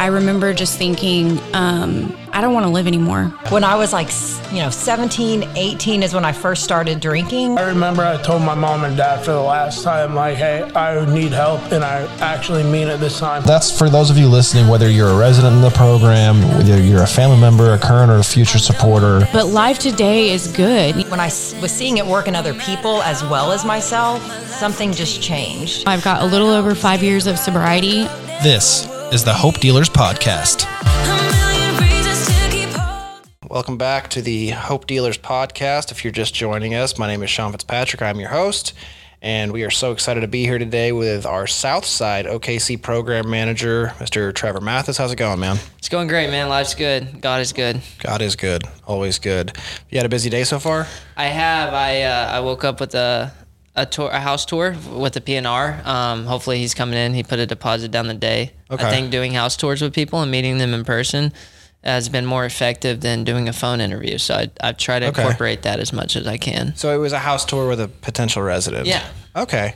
I remember just thinking, um, I don't want to live anymore. When I was like, you know, 17, 18 is when I first started drinking. I remember I told my mom and dad for the last time, like, hey, I need help, and I actually mean it this time. That's for those of you listening, whether you're a resident in the program, whether you're a family member, a current or a future supporter. But life today is good. When I was seeing it work in other people as well as myself, something just changed. I've got a little over five years of sobriety. This is the Hope Dealers Podcast. Welcome back to the Hope Dealers podcast. If you're just joining us, my name is Sean Fitzpatrick. I'm your host, and we are so excited to be here today with our Southside OKC program manager, Mr. Trevor Mathis. How's it going, man? It's going great, man. Life's good. God is good. God is good, always good. You had a busy day so far? I have. I uh, I woke up with a a tour, a house tour with the PNR. Um, hopefully he's coming in. He put a deposit down the day. Okay. I think doing house tours with people and meeting them in person has been more effective than doing a phone interview. So I I've tried to Okay. incorporate that as much as I can. So it was a house tour with a potential resident. Yeah. Okay.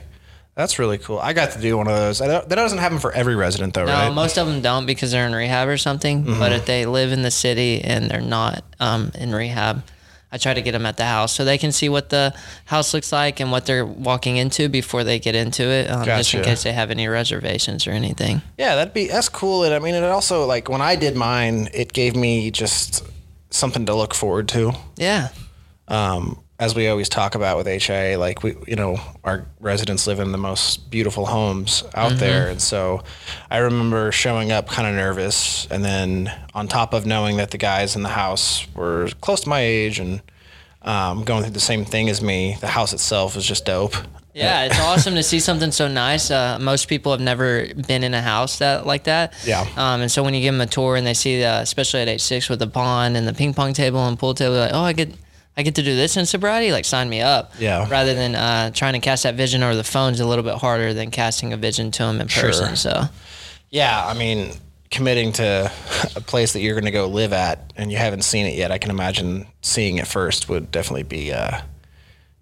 That's really cool. I got to do one of those. That doesn't happen for every resident, though, No, right? most of them don't because they're in rehab or something. Mm-hmm. But if they live in the city and they're not um, in rehab, I try to get them at the house so they can see what the house looks like and what they're walking into before they get into it, um, just in case they have any reservations or anything. Yeah, that'd be that's cool. And I mean, it also like when I did mine, it gave me just something to look forward to. Yeah. Um, as we always talk about with HIA, like we, you know, our residents live in the most beautiful homes out there, and so I remember showing up kind of nervous, and then on top of knowing that the guys in the house were close to my age and um, going through the same thing as me, the house itself was just dope. Yeah, it's awesome to see something so nice. Uh, most people have never been in a house that like that. Yeah. Um, and so when you give them a tour and they see, uh, especially at H6 with the pond and the ping pong table and pool table, they're like, oh, I get, I get to do this in sobriety. Like, sign me up. Yeah. Rather than uh, trying to cast that vision over the phone is a little bit harder than casting a vision to them in person. So Yeah, I mean, committing to a place that you're going to go live at and you haven't seen it yet, I can imagine seeing it first would definitely be, uh,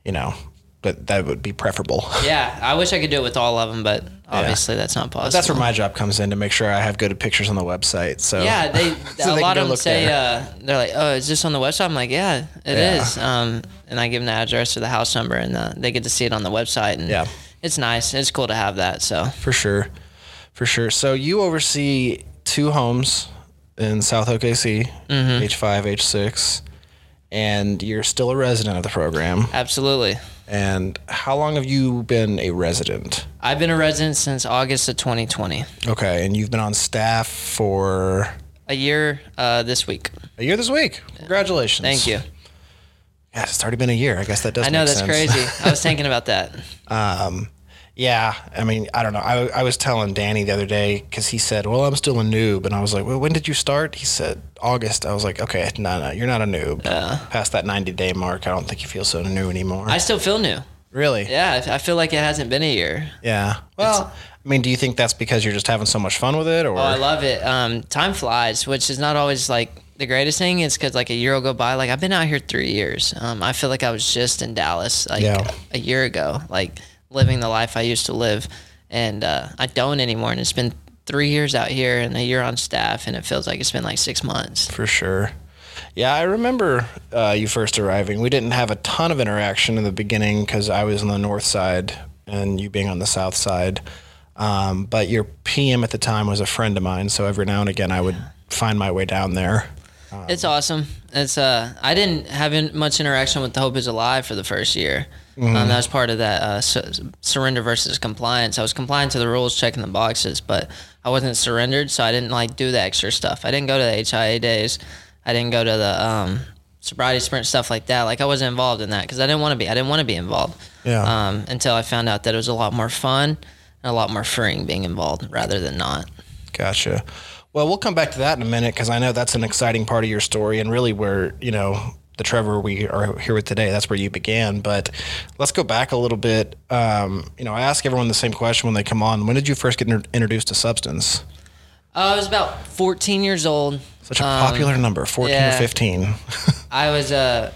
you know, but that would be preferable. yeah, I wish I could do it with all of them, but obviously that's not possible. That's where my job comes in to make sure I have good pictures on the website. So Yeah, they So a they lot of them say uh, they're like, "Oh, is this on the website?" I'm like, "Yeah, it Yeah. is." Um, and I give them the address or the house number, and uh, they get to see it on the website. And Yeah. it's nice. It's cool to have that. So for sure, for sure. So you oversee two homes in South OKC, Mm-hmm. H5, H6, and you're still a resident of the program. absolutely, And how long have you been a resident? I've been a resident since August of 2020. Okay, and you've been on staff for A year uh, this week. a year this week. Congratulations. Thank you. Yes, it's already been a year. I guess that does. I know that's sense. crazy. I was thinking about that. Um, yeah, I mean, I don't know. I, I was telling Danny the other day because he said, "Well, I'm still a noob," and I was like, "Well, when did you start?" He said, "August." I was like, "Okay, no, no, you're not a noob. Past that 90 day mark, I don't think you feel so new anymore." I still feel new. really? Yeah, I I feel like it hasn't been a year. Yeah. Well, I mean, do you think that's because you're just having so much fun with it, or Oh, I love it. Um, time flies, which is not always like the greatest thing. It's because like a year will go by. Like I've been out here three years. Um, I feel like I was just in Dallas like Yeah. a year ago, like living the life I used to live, and uh, I don't anymore. And it's been three years out here and a year on staff, and it feels like it's been like six months. for sure? Yeah, I remember uh, you first arriving. We didn't have a ton of interaction in the beginning because I was on the north side and you being on the south side. Um, but your PM at the time was a friend of mine, so every now and again I would find my way down there. It's awesome. It's uh, I didn't have in, much interaction with the Hope Is Alive for the first year. Um, that was part of that uh, su- surrender versus compliance. I was compliant to the rules, checking the boxes, but I wasn't surrendered, so I didn't like do the extra stuff. I didn't go to the HIA days. I didn't go to the um, sobriety sprint stuff like that. Like I wasn't involved in that because I didn't want to be. I didn't want to be involved. Yeah. Um, until I found out that it was a lot more fun and a lot more freeing being involved rather than not. Gotcha. Well, we'll come back to that in a minute because I know that's an exciting part of your story and really where, you know, the Trevor we are here with today, that's where you began. But let's go back a little bit. Um, you know, I ask everyone the same question when they come on. When did you first get inter- introduced to substance? Uh, I was about 14 years old. Such a Um, popular number, 14 or 15. I was uh,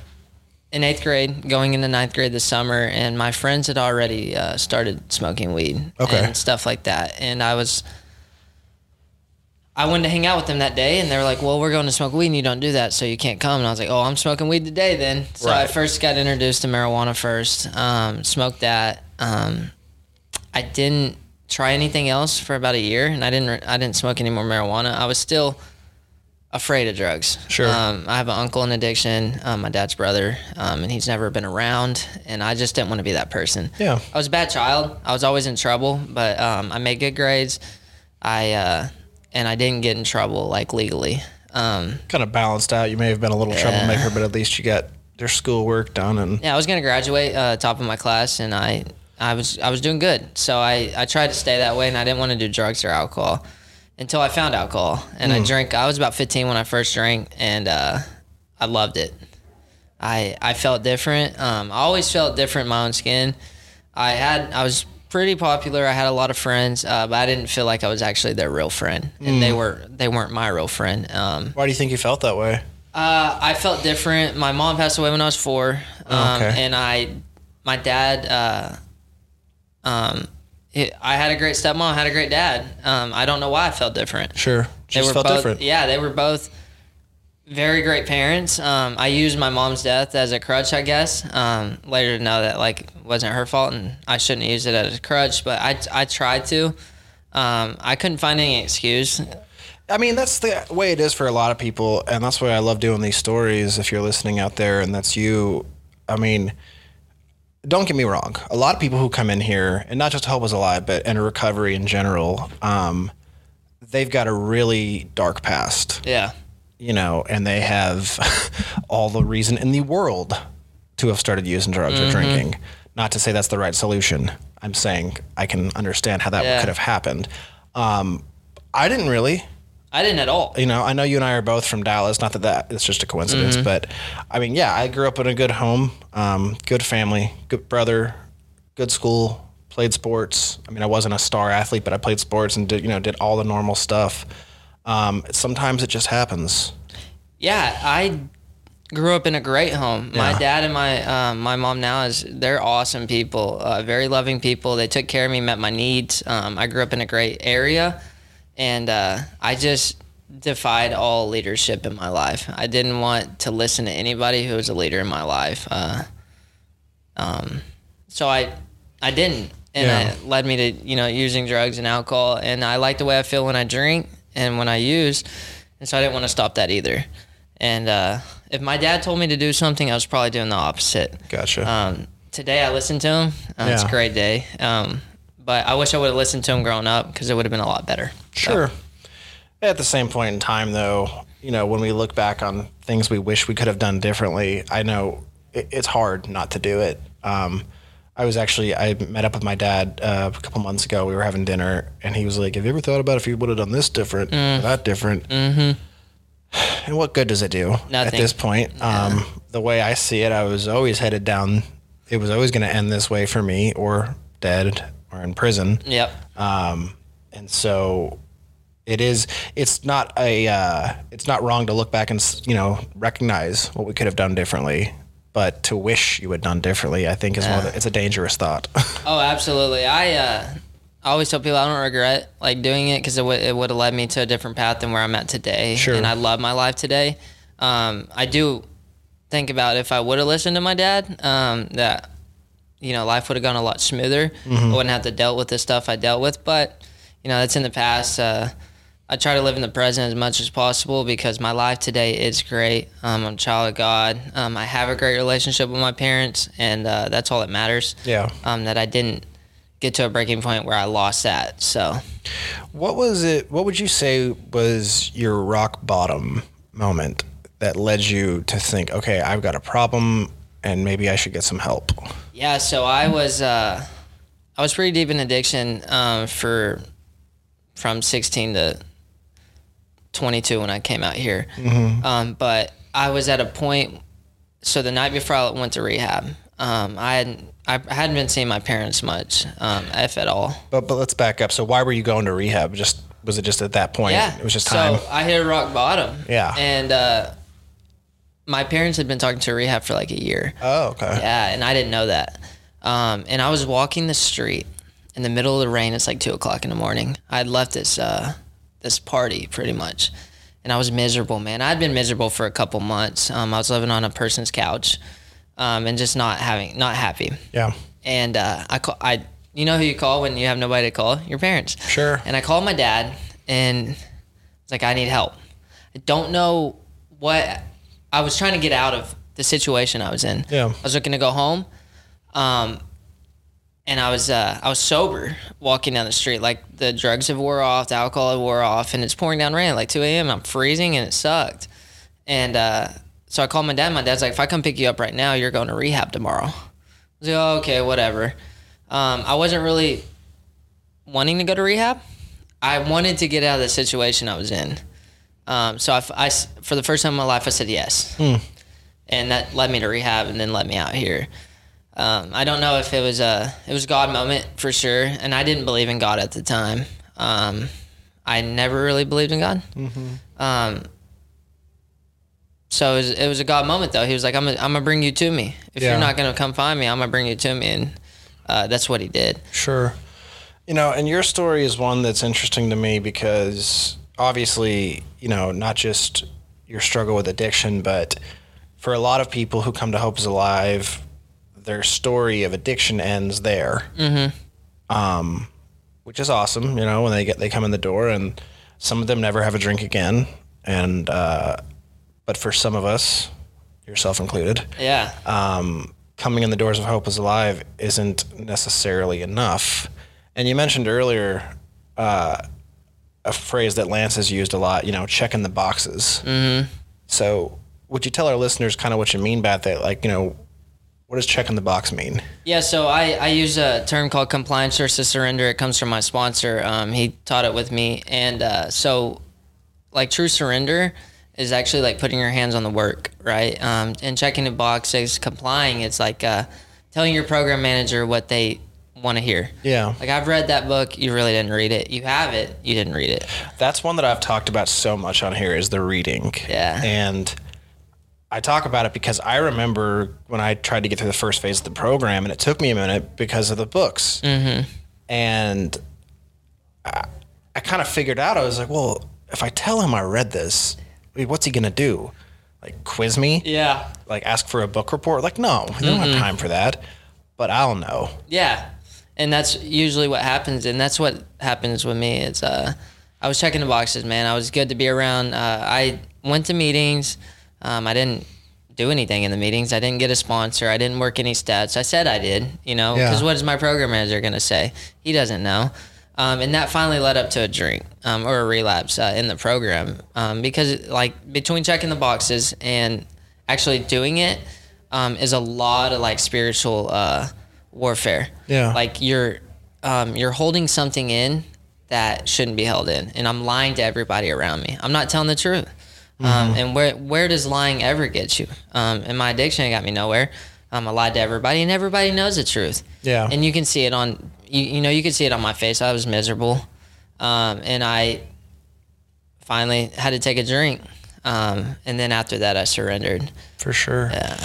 in eighth grade, going into ninth grade this summer, and my friends had already uh, started smoking weed Okay. and stuff like that. And I was, I went to hang out with them that day, and they were like, "Well, we're going to smoke weed, and you don't do that, so you can't come." And I was like, "Oh, I'm smoking weed today, then." So I first got introduced to marijuana first. Um, smoked that. Um, I didn't try anything else for about a year, and I didn't. I didn't smoke any more marijuana. I was still afraid of drugs. Sure. Um, I have an uncle in addiction, um, my dad's brother, um, and he's never been around, and I just didn't want to be that person. Yeah. I was a bad child. I was always in trouble, but um, I made good grades. I uh, and I didn't get in trouble like legally. Um, Kind of balanced out. You may have been a little troublemaker, but at least you got your schoolwork done and yeah, I was gonna graduate uh, top of my class, and I I was I was doing good. So I I tried to stay that way, and I didn't want to do drugs or alcohol until I found alcohol, and I drank. I was about 15 when I first drank, and uh, I loved it. I I felt different. Um, I always felt different in my own skin. I had I was pretty popular. I had a lot of friends, uh, but I didn't feel like I was actually their real friend, and they were they weren't my real friend. Um, Why do you think you felt that way? uh, I felt different. My mom passed away when I was four, um, Okay. and I, my dad, uh, um, it, I had a great stepmom, had a great dad. Um, I don't know why I felt different. Sure. Just felt both, different. Yeah, they were both very great parents. Um, I used my mom's death as a crutch, I guess. Um, later to know that like wasn't her fault and I shouldn't use it as a crutch, but I I tried to. Um, I couldn't find any excuse. I mean, that's the way it is for a lot of people, and that's why I love doing these stories. If you're listening out there, and that's you, I mean, don't get me wrong. A lot of people who come in here, and not just Hope is Alive, but in recovery in general, um, they've got a really dark past, Yeah. You know, and they have all the reason in the world to have started using drugs or drinking. Not to say that's the right solution. I'm saying I can understand how that Yeah. could have happened. Um, I didn't really I didn't at all. you know, I know you and I are both from Dallas. Not that that it's just a coincidence, Mm-hmm. but I mean, yeah, I grew up in a good home, um, good family, good brother, good school, played sports. I mean, I wasn't a star athlete, but I played sports and did you know did all the normal stuff. Um, sometimes it just happens. Yeah, I grew up in a great home. My Yeah. dad and my um, my mom now is they're awesome people, uh, very loving people. They took care of me, met my needs. Um, I grew up in a great area, and uh, I just defied all leadership in my life. I didn't want to listen to anybody who was a leader in my life. Uh, um, so I I didn't, and Yeah. it led me to you know using drugs and alcohol. And I like the way I feel when I drink and when I use, and so I didn't want to stop that either. And uh, if my dad told me to do something, I was probably doing the opposite. Gotcha. Um, today I listened to him. Uh, It's a great day. Um, but I wish I would have listened to him growing up because it would have been a lot better. So, Sure. At the same point in time, though, you know, when we look back on things we wish we could have done differently, I know it, it's hard not to do it. Um, I was actually I met up with my dad uh, a couple months ago. We were having dinner, and he was like, "Have you ever thought about if you would have done this different, or that different?" Mm-hmm. And what good does it do at this point? Um, the way I see it, I was always headed down. It was always going to end this way for me, or dead, or in prison. Yep. Um, and so it is, it's not a, uh, it's not wrong to look back and, you know, recognize what we could have done differently, but to wish you had done differently, I think is one of the, it's a dangerous thought. Oh, absolutely. I uh, I always tell people I don't regret like doing it because it would it would have led me to a different path than where I'm at today. Sure. And I love my life today. Um, I do think about if I would have listened to my dad, um, that you know life would have gone a lot smoother. I wouldn't have to dealt with the stuff I dealt with. But you know that's in the past. Uh, I try to live in the present as much as possible because my life today is great. Um, I'm a child of God. Um, I have a great relationship with my parents, and uh, that's all that matters yeah. um, that I didn't get to a breaking point where I lost that. So What was it, what would you say was your rock bottom moment that led you to think, okay, I've got a problem and maybe I should get some help? yeah, so I was uh, I was pretty deep in addiction um, for from 16 to 22 when I came out here. Um, but I was at a point. So the night before I went to rehab, um, I hadn't I hadn't been seeing my parents much, um, if at all. But, but let's back up. So why were you going to rehab? Just, was it just at that point? Yeah. It was just time. So I hit rock bottom. Yeah. And uh, my parents had been talking to rehab for like a year. oh, okay. Yeah, and I didn't know that. Um, and I was walking the street in the middle of the rain. It's like two o'clock in the morning. I had left this uh, this party pretty much, and I was miserable, man. I'd been miserable for a couple months. Um, I was living on a person's couch, um, and just not having, not happy. Yeah. And uh, I call, I, you know who you call when you have nobody to call? Your parents. Sure. And I called my dad, and it's like I need help. I don't know what I was trying to get out of the situation I was in. Yeah. I was looking to go home, um, and I was uh, I was sober walking down the street. Like the drugs have wore off, the alcohol had wore off, and it's pouring down rain at like 2 a.m. I'm freezing, and it sucked. And uh, so I called my dad. My dad's like, "If I come pick you up right now, you're going to rehab tomorrow." I was like, oh, "Okay, whatever." Um, I wasn't really wanting to go to rehab. I wanted to get out of the situation I was in. Um, so I, I, for the first time in my life, I said yes, and that led me to rehab, and then led me out here. Um, I don't know if it was a it was a God moment for sure, and I didn't believe in God at the time. Um, I never really believed in God. Um, so it was, it was a God moment though. He was like, "I'm gonna, I'm gonna bring you to me. If Yeah. you're not gonna come find me, I'm gonna bring you to me," and uh, that's what he did. Sure. You know, and your story is one that's interesting to me because obviously, you know, not just your struggle with addiction, but for a lot of people who come to Hope is Alive, their story of addiction ends there. Mm-hmm. Um, which is awesome, you know, when they get they come in the door and some of them never have a drink again. And uh, but for some of us, yourself included, Yeah. um, coming in the doors of Hope is Alive isn't necessarily enough. And you mentioned earlier uh, a phrase that Lance has used a lot, you know, checking the boxes. Mm-hmm. So, would you tell our listeners kind of what you mean by that? Like, you know, what does checking the box mean? Yeah, so I, I use a term called compliance versus surrender. It comes from my sponsor. Um, he taught it with me. And uh, so, like, true surrender is actually like putting your hands on the work, right? Um, and checking the box is complying, it's like uh, telling your program manager what they want to hear. Yeah. Like, I've read that book. You really didn't read it. You have it. You didn't read it. That's one that I've talked about so much on here is the reading. Yeah. And I talk about it because I remember when I tried to get through the first phase of the program, and it took me a minute because of the books. Mm-hmm. And I, I kind of figured out, I was like, well, if I tell him I read this, what's he going to do? Like, quiz me? Yeah. Like, ask for a book report? Like, no, we don't have time for that. But I'll know. Yeah, and that's usually what happens, and that's what happens with me. It's uh, I was checking the boxes, man. I was good to be around. Uh, I went to meetings. Um, I didn't do anything in the meetings. I didn't get a sponsor. I didn't work any stats. I said I did, you know, Yeah. because what is my program manager gonna say? He doesn't know. Um, and that finally led up to a drink um, or a relapse uh, in the program um, because like between checking the boxes and actually doing it um, is a lot of like spiritual uh, warfare. Yeah. Like you're um, you're holding something in that shouldn't be held in, and I'm lying to everybody around me. I'm not telling the truth. Um, and where where does lying ever get you? Um, in my addiction, got me nowhere. Um, I lied to everybody, and everybody knows the truth. Yeah. And you can see it on you. You know, you can see it on my face. I was miserable, um, and I finally had to take a drink. Um, and then after that, I surrendered. For sure. Yeah.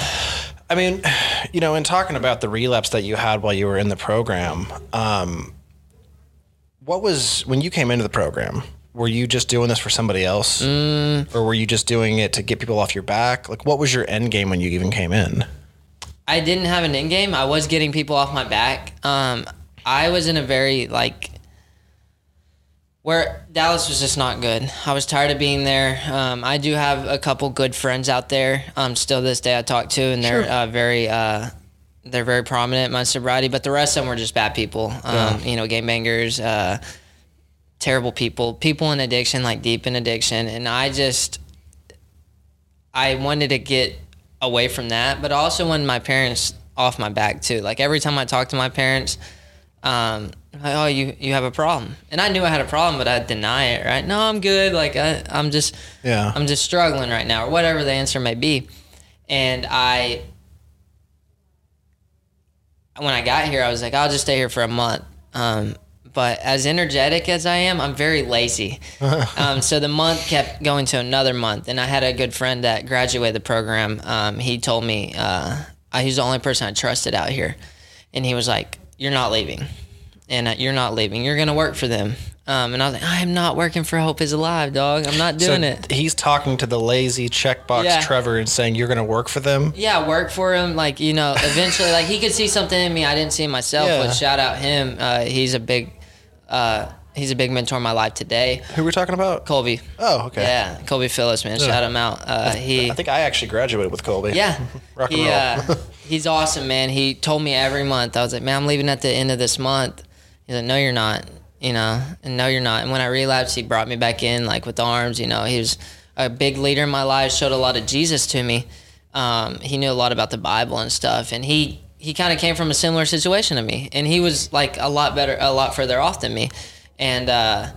I mean, you know, in talking about the relapse that you had while you were in the program, um, what was when you came into the program? Were you just doing this for somebody else, or were you just doing it to get people off your back? Like, what was your end game when you even came in? I didn't have an end game. I was getting people off my back. Um, I was in a very like where Dallas was just not good. I was tired of being there. Um, I do have a couple good friends out there. Um, still this day I talk to, and they're uh, very uh, they're very prominent in my sobriety. But the rest of them were just bad people. Um, You know, game bangers, uh, terrible people, people in addiction, like deep in addiction, and I just I wanted to get away from that, but I also wanted my parents off my back too. Like every time I talked to my parents, um, like, oh, you you have a problem, and I knew I had a problem, but I'd deny it. Right? No, I'm good. Like I, I'm just Yeah. I'm just struggling right now, or whatever the answer may be. And I, when I got here, I was like, I'll just stay here for a month. Um, but as energetic as I am, I'm very lazy. um, so the month kept going to another month, and I had a good friend that graduated the program. Um, he told me uh, I, he's the only person I trusted out here, and he was like, "You're not leaving, and uh, you're not leaving. You're gonna work for them, Um, and I was like, I'm not working for Hope is Alive, dog. I'm not doing so it. He's talking to the lazy checkbox Yeah. Trevor and saying you're going to work for them. Yeah, work for him. Like you know, eventually, like he could see something in me I didn't see myself. Yeah. But shout out him. Uh, he's a big, uh, he's a big mentor in my life today. Who are we're talking about? Colby. Oh, okay. Yeah, Colby Phillips, man. Shout him out. Uh, he. I think I actually graduated with Colby. Yeah. Rock and he, roll. uh, he's awesome, man. He told me every month. I was like, man, I'm leaving at the end of this month. He's like, no, you're not. You know, and no, you're not. And when I relapsed, he brought me back in, like with arms. You know, he was a big leader in my life. Showed a lot of Jesus to me. Um, he knew a lot about the Bible and stuff, and he he kind of came from a similar situation to me, and he was like a lot better, a lot further off than me, and uh,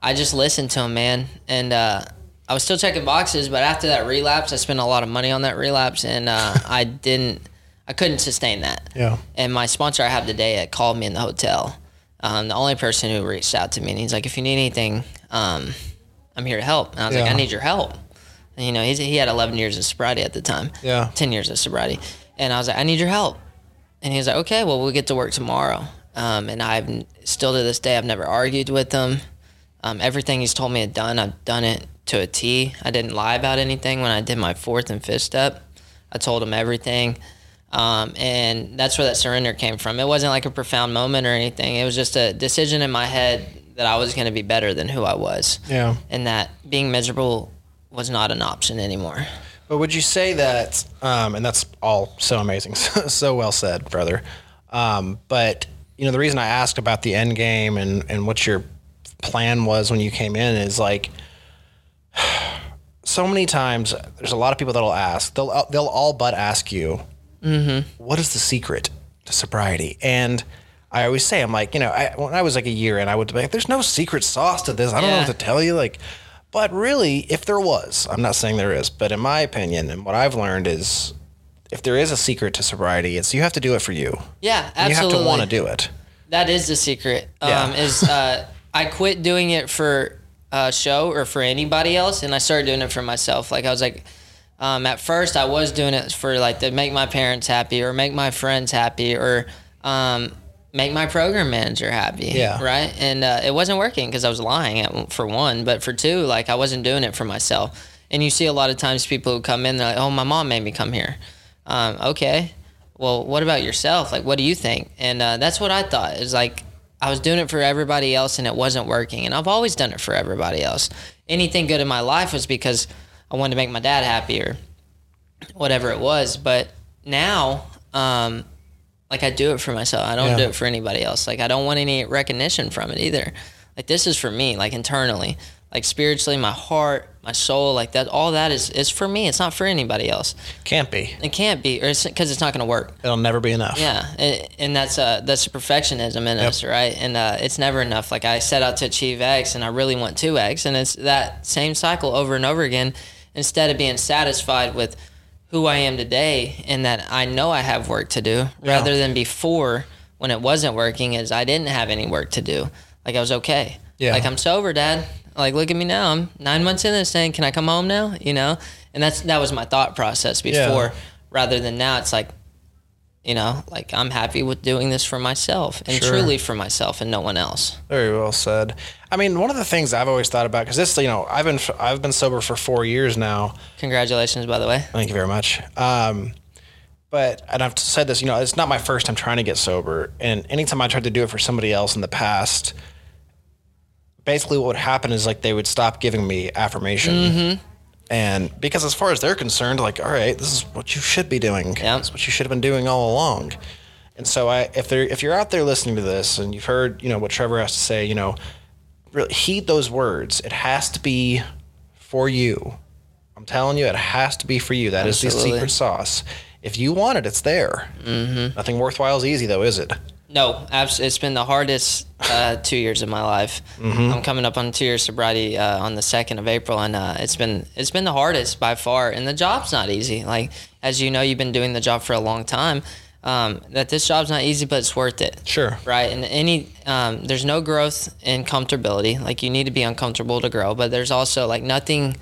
I just listened to him, man, and uh, I was still checking boxes, but after that relapse, I spent a lot of money on that relapse, and uh, I didn't, I couldn't sustain that. Yeah. And my sponsor I have today uh, called me in the hotel. Um, the only person who reached out to me, and he's like, "If you need anything, um, I'm here to help." And I was like, "I need your help." And, you know, he's, he had 11 years of sobriety at the time. Yeah. 10 years of sobriety, and I was like, "I need your help." And he was like, "Okay, well, we'll get to work tomorrow." Um, and I've still to this day, I've never argued with him. Um, everything he's told me to done, I've done it to a T. I didn't lie about anything when I did my fourth and fifth step. I told him everything. Um, and that's where that surrender came from. It wasn't like a profound moment or anything. It was just a decision in my head that I was going to be better than who I was. Yeah. And that being miserable was not an option anymore. But would you say that, um, and that's all so amazing, so, so well said, brother. Um, but you know, the reason I asked about the end game and and what your plan was when you came in is like, so many times there's a lot of people that'll ask. They'll they'll all but ask you, "What is the secret to sobriety?" And I always say, I'm like, you know, I, when I was like a year in, I would be like, "There's no secret sauce to this. I don't know what to tell you." Like, but really, if there was, I'm not saying there is, but in my opinion, and what I've learned is, if there is a secret to sobriety, it's you have to do it for you. Yeah, And you absolutely. have to want to do it. That is the secret. Yeah. Um, is uh, I quit doing it for a show or for anybody else, and I started doing it for myself. Like I was like, um, at first I was doing it for like to make my parents happy or make my friends happy or um, make my program manager happy. Yeah. Right. And uh, it wasn't working because I was lying at, for one, but for two, like I wasn't doing it for myself. And you see a lot of times people who come in, they're like, "Oh, my mom made me come here." Um, okay, well, what about yourself? Like, what do you think? And uh, that's what I thought. Is like I was doing it for everybody else, and it wasn't working. And I've always done it for everybody else. Anything good in my life was because I wanted to make my dad happy or whatever it was. But now, um, like I do it for myself. I don't Yeah. do it for anybody else. Like I don't want any recognition from it either. Like this is for me, like internally, like spiritually, my heart, my soul, like that. All that is is for me. It's not for anybody else. Can't be. It can't be, or because it's not going to work. It'll never be enough. Yeah, and, and that's uh that's a perfectionism in us, right? And uh, it's never enough. Like I set out to achieve X, and I really want two X, and it's that same cycle over and over again. Instead of being satisfied with who I am today, and that I know I have work to do, rather than before when it wasn't working, is I didn't have any work to do. Like I was okay. Yeah. Like I'm sober, Dad. Like look at me now. I'm nine months in this thing. Can I come home now? You know. And that's that was my thought process before, yeah. rather than now. It's like you know like i'm happy with doing this for myself and Sure. truly for myself and no one else Very well said. I mean, one of the things I've always thought about because this, you know, I've been I've been sober for four years now. congratulations by the way Thank you very much. Um, but and I've said this, you know, it's not my first time trying to get sober, and anytime I tried to do it for somebody else in the past, basically what would happen is like they would stop giving me affirmation. Mm-hmm. And because as far as they're concerned, like, all right, this is what you should be doing. Yeah. Is what you should have been doing all along. And so I, if they're, if you're out there listening to this and you've heard, you know, what Trevor has to say, you know, really heed those words. It has to be for you. I'm telling you, it has to be for you. That is the secret sauce. If you want it, it's there. Mm-hmm. Nothing worthwhile is easy, though, is it? No it's been the hardest uh, two years of my life. I'm coming up on two years sobriety uh, on the 2nd of april and uh, it's been it's been the hardest by far and the job's not easy. Like as you know you've been doing the job for a long time. Um, that this job's not easy but it's worth it. Sure. right and any um, there's no growth in comfortability. Like you need to be uncomfortable to grow but there's also like nothing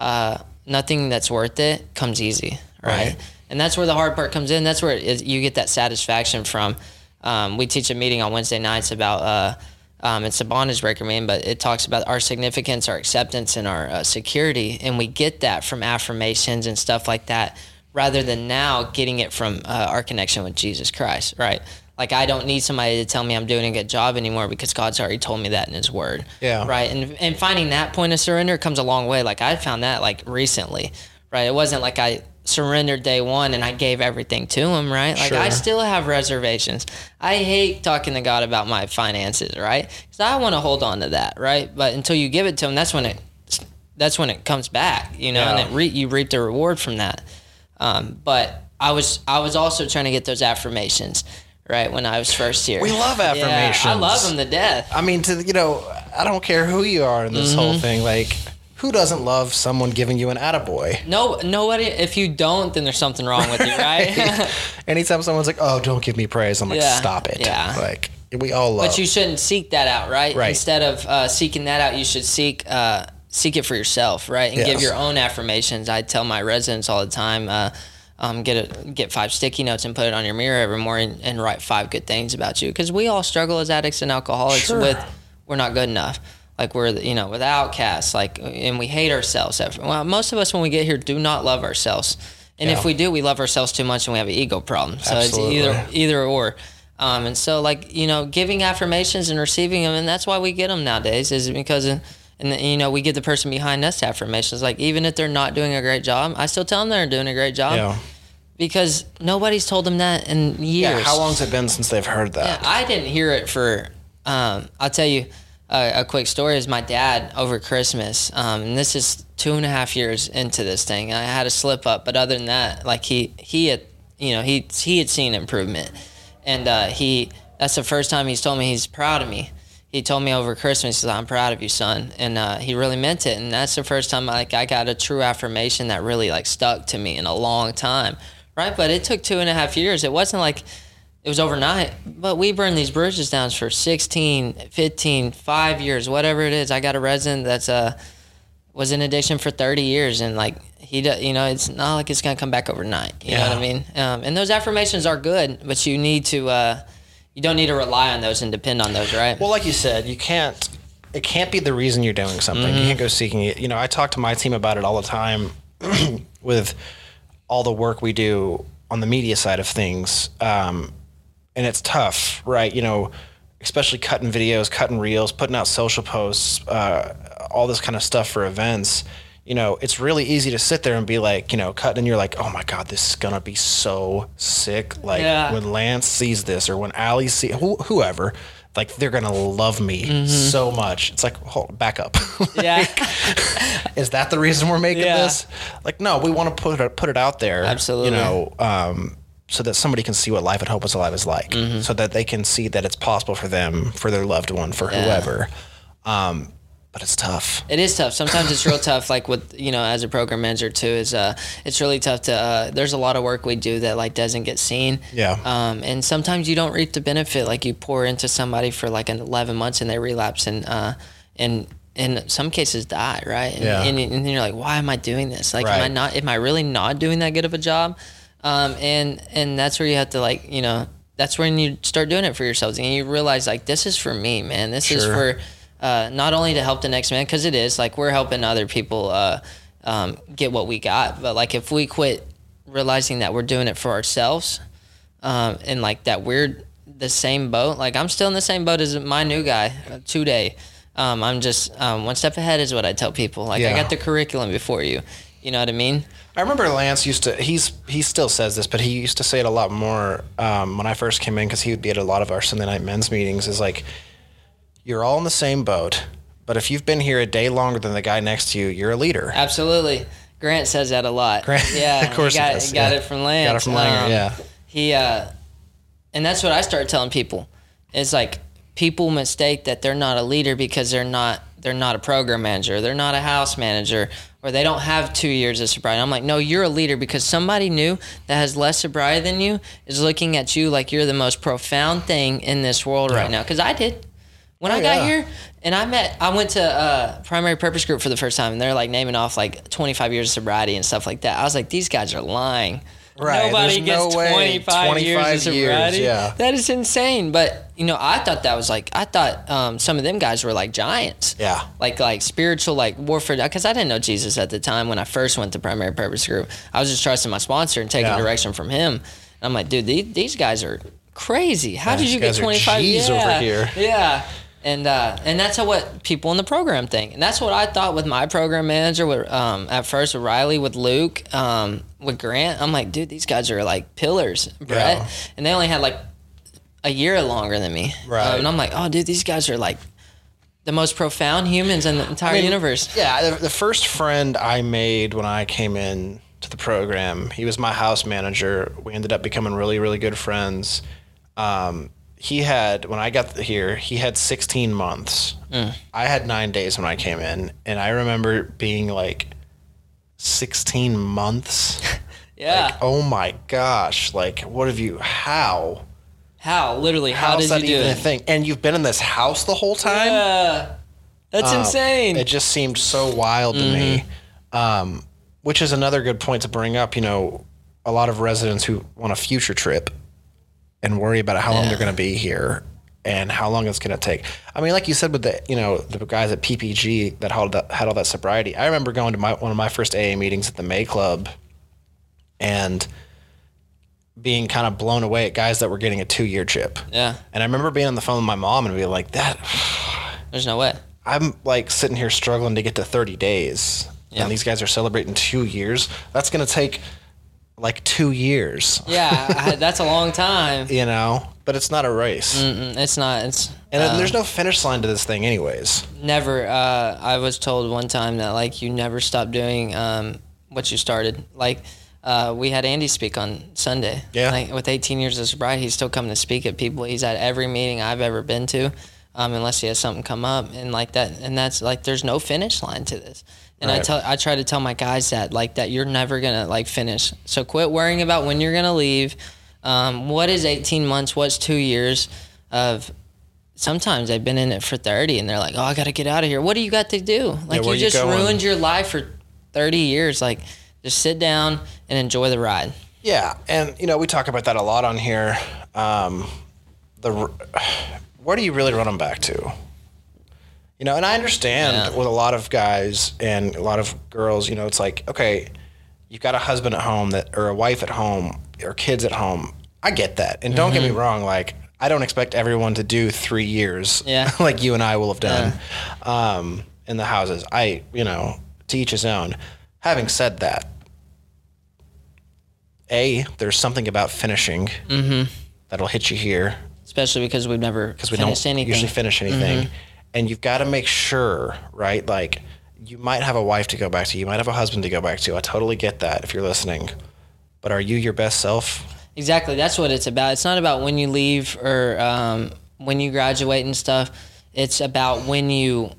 uh, nothing that's worth it comes easy right, Right. and that's where the hard part comes in. That's where is, you get that satisfaction from um, we teach a meeting on wednesday nights about uh, Um, it's a bondage breaker, man, but it talks about our significance, our acceptance, and our uh, security, and we get that from affirmations and stuff like that, rather than now getting it from uh, our connection with Jesus Christ, right? Like I don't need somebody to tell me I'm doing a good job anymore because God's already told me that in His Word. Yeah. Right. And and finding that point of surrender comes a long way. Like I found that like recently. Right. It wasn't like I surrendered day one and I gave everything to Him. Right. Like I still have reservations. I hate talking to God about my finances. Right. Because I want to hold on to that. Right. But until you give it to Him, that's when it that's when it comes back. You know, Yeah. and it re- you reap the reward from that. Um, but I was I was also trying to get those affirmations. Right when I was first here, We love Yeah, I affirmations. love them to death. I mean, to you know, I don't care who you are in this Mm-hmm. whole thing. Like, who doesn't love someone giving you an attaboy? No, nobody. If you don't, then there's something wrong with you, right? Anytime someone's like, "Oh, don't give me praise," I'm like, Yeah, "Stop it!" yeah. Like, we all love. but you shouldn't seek that out, right? Right. Instead of uh, seeking that out, you should seek uh, seek it for yourself, right? And give your own affirmations. I tell my residents all the time. Uh, um, get a, get five sticky notes and put it on your mirror every morning and write five good things about you because we all struggle as addicts and alcoholics Sure. with we're not good enough like we're you know with outcasts like and we hate ourselves well most of us when we get here do not love ourselves and Yeah. if we do we love ourselves too much and we have an ego problem so Absolutely. it's either either or um, and so like you know giving affirmations and receiving them and that's why we get them nowadays is because and you know we give the person behind us affirmations like even if they're not doing a great job i still tell them they're doing a great job Yeah. because nobody's told them that in years Yeah. How long's it been since they've heard that? yeah? I didn't hear it for. Um, I'll tell you a, a quick story. Is my dad over Christmas, um, and this is two and a half years into this thing. I had a slip up, but other than that, like he he had you know he he had seen improvement, and uh, he that's the first time he's told me he's proud of me. He told me over Christmas, said, "I'm proud of you, son," and uh, he really meant it. And that's the first time like I got a true affirmation that really like stuck to me in a long time, right? But it took two and a half years. It wasn't like it was overnight but we burned these bridges down for 16 15 5 years whatever it is i got a resident that's uh was in addiction for 30 years and like he do, you know it's not like it's gonna come back overnight you know what i mean um, and those affirmations are good but you need to uh you don't need to rely on those and depend on those right Well, like you said, you can't. It can't be the reason you're doing something. Mm-hmm. You can't go seeking it. You know, I talk to my team about it all the time with all the work we do on the media side of things, um, and it's tough, right? You know, especially cutting videos, cutting reels, putting out social posts, uh, all this kind of stuff for events. You know, it's really easy to sit there and be like, you know, cutting, and you're like, oh my god, this is gonna be so sick. Like Yeah. when Lance sees this, or when Ali see who, whoever, like they're gonna love me so much. It's like, hold, back up. yeah is that the reason we're making Yeah. this? Like, no, we want to put it put it out there. Absolutely. You know, um, so that somebody can see what life at Hope is Alive is like, Mm-hmm. so that they can see that it's possible for them, for their loved one, for whoever. Um, but it's tough. It is tough. Sometimes it's real tough. Like with you know, as a program manager too, is uh, it's really tough to. Uh, there's a lot of work we do that like doesn't get seen. Yeah. Um, and sometimes you don't reap the benefit. Like you pour into somebody for like an 11 months and they relapse and uh, and in some cases die. Right. And, Yeah. and, and then you're like, why am I doing this? Like, am I not? Am I really not doing that good of a job? Um, and and that's where you have to like you know that's when you start doing it for yourselves. And you realize like this is for me, man. This is for uh, not only to help the next man because it is like we're helping other people uh, um, get what we got. But like if we quit realizing that we're doing it for ourselves um, and like that we're the same boat like i'm still in the same boat as my new guy uh, today. Um, i'm just um, one step ahead is what i tell people. Like i got the curriculum before you you know what i mean I remember Lance used to. He's he still says this, but he used to say it a lot more um, when I first came in because he would be at a lot of our Sunday night men's meetings. Is like, you're all in the same boat, but if you've been here a day longer than the guy next to you, you're a leader. absolutely grant says that a lot Grant- yeah of course he he got, does, he got yeah. it from lance Got it from Langer, Um, yeah. he uh and that's what I started telling people. It's like people mistake that they're not a leader because they're not they're not a program manager, they're not a house manager, or they don't have two years of sobriety. I'm like, no, you're a leader because somebody new that has less sobriety than you is looking at you like you're the most profound thing in this world right now. Because I did. When I got Oh, yeah. here and I met, I went to uh, primary purpose group for the first time, and they're like naming off like 25 years of sobriety and stuff like that. I was like, these guys are lying. Right, Nobody there's gets no way 25, 25 years of years, yeah. That is insane. But, you know, I thought that was like, I thought um, some of them guys were like giants. Yeah. Like, like spiritual, like warfare. Because I didn't know Jesus at the time when I first went to Primary Purpose Group. I was just trusting my sponsor and taking Yeah. direction from him. And I'm like, dude, these, these guys are crazy. How did you get guys are 25 G's over here. Yeah. And uh, and that's how what people in the program think, and that's what I thought with my program manager. With um, at first with Riley, with Luke, um, with Grant, I'm like, dude, these guys are like pillars, Brett, Yeah. and they only had like a year longer than me, Right. Um, and I'm like, oh, dude, these guys are like the most profound humans in the entire I mean, universe. Yeah, the, the first friend I made when I came in to the program, he was my house manager. We ended up becoming really, really good friends. Um, he had when I got here, he had 16 months. I had nine days when I came in, and I remember being like 16 months. Yeah, Like, oh my gosh! Like, what have you? How? how literally? How How's did that you do even a it? thing? And you've been in this house the whole time. Yeah, that's Um, insane. It just seemed so wild to me. Um, which is another good point to bring up. You know, a lot of residents who want a future trip and worry about how long Yeah. they're going to be here and how long it's going to take. I mean, like you said with the you know the guys at PPG that had, that, had all that sobriety. I remember going to my one of my first AA meetings at the May Club and being kind of blown away at guys that were getting a two year chip. yeah, And I remember being on the phone with my mom and being like, "That there's no way. I'm like sitting here struggling to get to 30 days. Yeah. And these guys are celebrating two years. That's going to take like two years, Yeah, that's a long time. you know? But it's not a race. Mm, It's not. It's And uh, there's no finish line to this thing, anyways. never. Uh, I was told one time that like you never stop doing um, what you started. Like uh, we had Andy speak on Sunday. Yeah. Like with 18 years of sobriety, he's still coming to speak at people. He's at every meeting I've ever been to, um, unless he has something come up and like that. And that's like there's no finish line to this. And I tell I try to tell my guys that like that you're never gonna like finish. So quit worrying about when you're gonna leave. Um, what is 18 months? What's two years of sometimes they've been in it for 30 and they're like, oh, I got to get out of here. What do you got to do? Like, where you you just going? ruined your life for 30 years. Like, just sit down and enjoy the ride. Yeah. And, you know, we talk about that a lot on here. Um, the Where do you really run them back to? You know, and I understand Yeah. with a lot of guys and a lot of girls, you know, it's like, okay, you've got a husband at home that, or a wife at home, or kids at home. I get that. And don't get me wrong, like, I don't expect everyone to do three years Yeah. like you and I will have done um, in the houses. I, you know, to each his own. Having said that, A, there's something about finishing that'll hit you here Especially because we've never because we don't anything. usually finish anything. And you've got to make sure, right? Like you might have a wife to go back to, you might have a husband to go back to. I totally get that if you're listening. But are you your best self? Exactly. That's what it's about. It's not about when you leave or um, when you graduate and stuff. It's about when you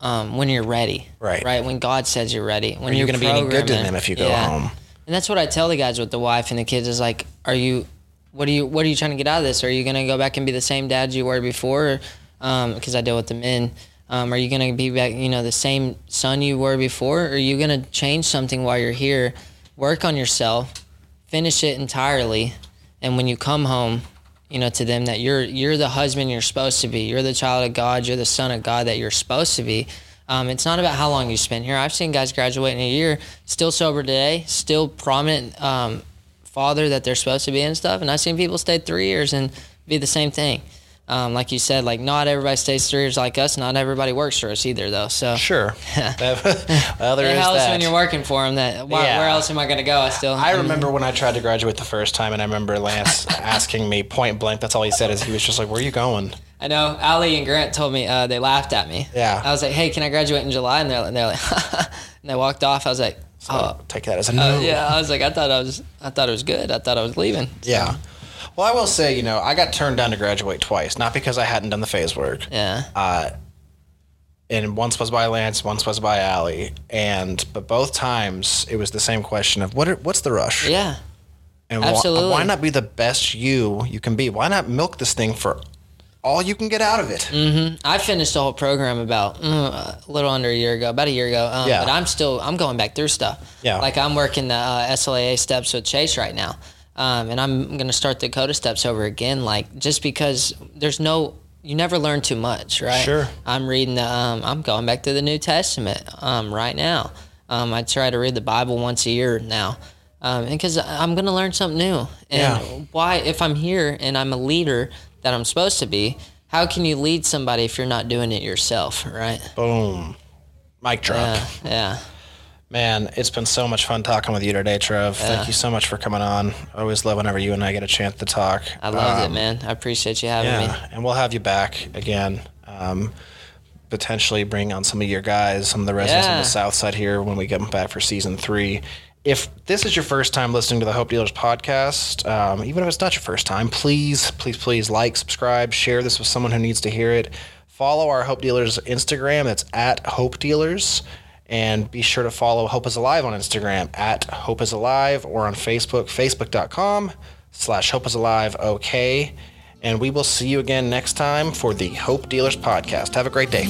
um, when you're ready. Right. Right. When God says you're ready. When Are you you're going to be any good to them if you go Yeah. home? And that's what I tell the guys with the wife and the kids is like, are you, what are you, what are you trying to get out of this? Are you to go back and be the same dad you were before? Because I deal with the men. Um, are you to be back, you know, the same son you were before? Or are you to change something while you're here? Work on yourself, finish it entirely, and when you come home, you know, to them that you're you're the husband you're supposed to be. You're the child of God. You're the son of God that you're supposed to be. Um, it's not about how long you spend here. I've seen guys graduate in a year, still sober today, still prominent um, father that they're supposed to be and stuff. And I've seen people stay three years and be the same thing. Um, like you said, like not everybody stays three years like us. Not everybody works for us either, though. So Sure. well, there it is helps that. when you're working for them. That why, Yeah. where else am I going to go? I still. I remember when I tried to graduate the first time, and I remember Lance asking me point blank. That's all he said is he was just like, "Where are you going?" I know Ali and Grant told me uh, they laughed at me. Yeah. I was like, "Hey, can I graduate in July?" And they're, and they're like, and they walked off. I was like, So "Oh, take that as a no. uh, yeah." I was like, "I thought I was, I thought it was good. I thought I was leaving." Yeah. Well, I will say, you know, I got turned down to graduate twice, not because I hadn't done the phase work. Yeah. Uh, and once was by Lance, once was by Allie, and but both times it was the same question of what are, what's the rush? Yeah. and absolutely. why not be the best you you can be? Why not milk this thing for all you can get out of it. Mm-hmm. I finished the whole program about mm, a little under a year ago, about a year ago. Um, Yeah. But I'm still I'm going back through stuff. Yeah. Like I'm working the uh, SLAA steps with Chase right now, um, and I'm gonna start the Coda steps over again. Like just because there's no you never learn too much, right? Sure. I'm reading the um, I'm going back to the New Testament um, right now. Um, I try to read the Bible once a year now. Um, because I'm gonna learn something new, and Yeah. why if I'm here and I'm a leader that I'm supposed to be, how can you lead somebody if you're not doing it yourself, right? Boom. Mic drop. Yeah, yeah. Man, it's been so much fun talking with you today, Trev. Thank you so much for coming on. I always love whenever you and I get a chance to talk. I loved Um, it, man. I appreciate you having me. Yeah, and we'll have you back again. Um, potentially bring on some of your guys, some of the residents on the south side here when we get them back for season three. If this is your first time listening to the Hope Dealers podcast, um, even if it's not your first time, please, please, please like, subscribe, share this with someone who needs to hear it. Follow our Hope Dealers Instagram. It's at Hope Dealers. And be sure to follow Hope is Alive on Instagram at Hope is Alive or on Facebook, facebook.com slash Hope is Alive. Okay. And we will see you again next time for the Hope Dealers podcast. Have a great day.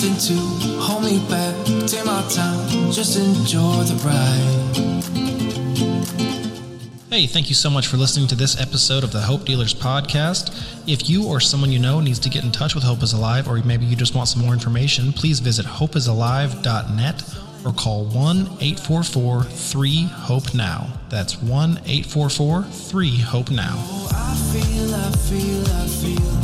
Nothing to hold me back. Take my time, just enjoy the ride. Hey, thank you so much for listening to this episode of the Hope Dealers podcast. If you or someone you know needs to get in touch with Hope is Alive, or maybe you just want some more information, please visit hopeisalive.net or call 1 844 3 HOPE NOW. That's 1 844 3 HOPE NOW. Oh, I feel, I feel, I feel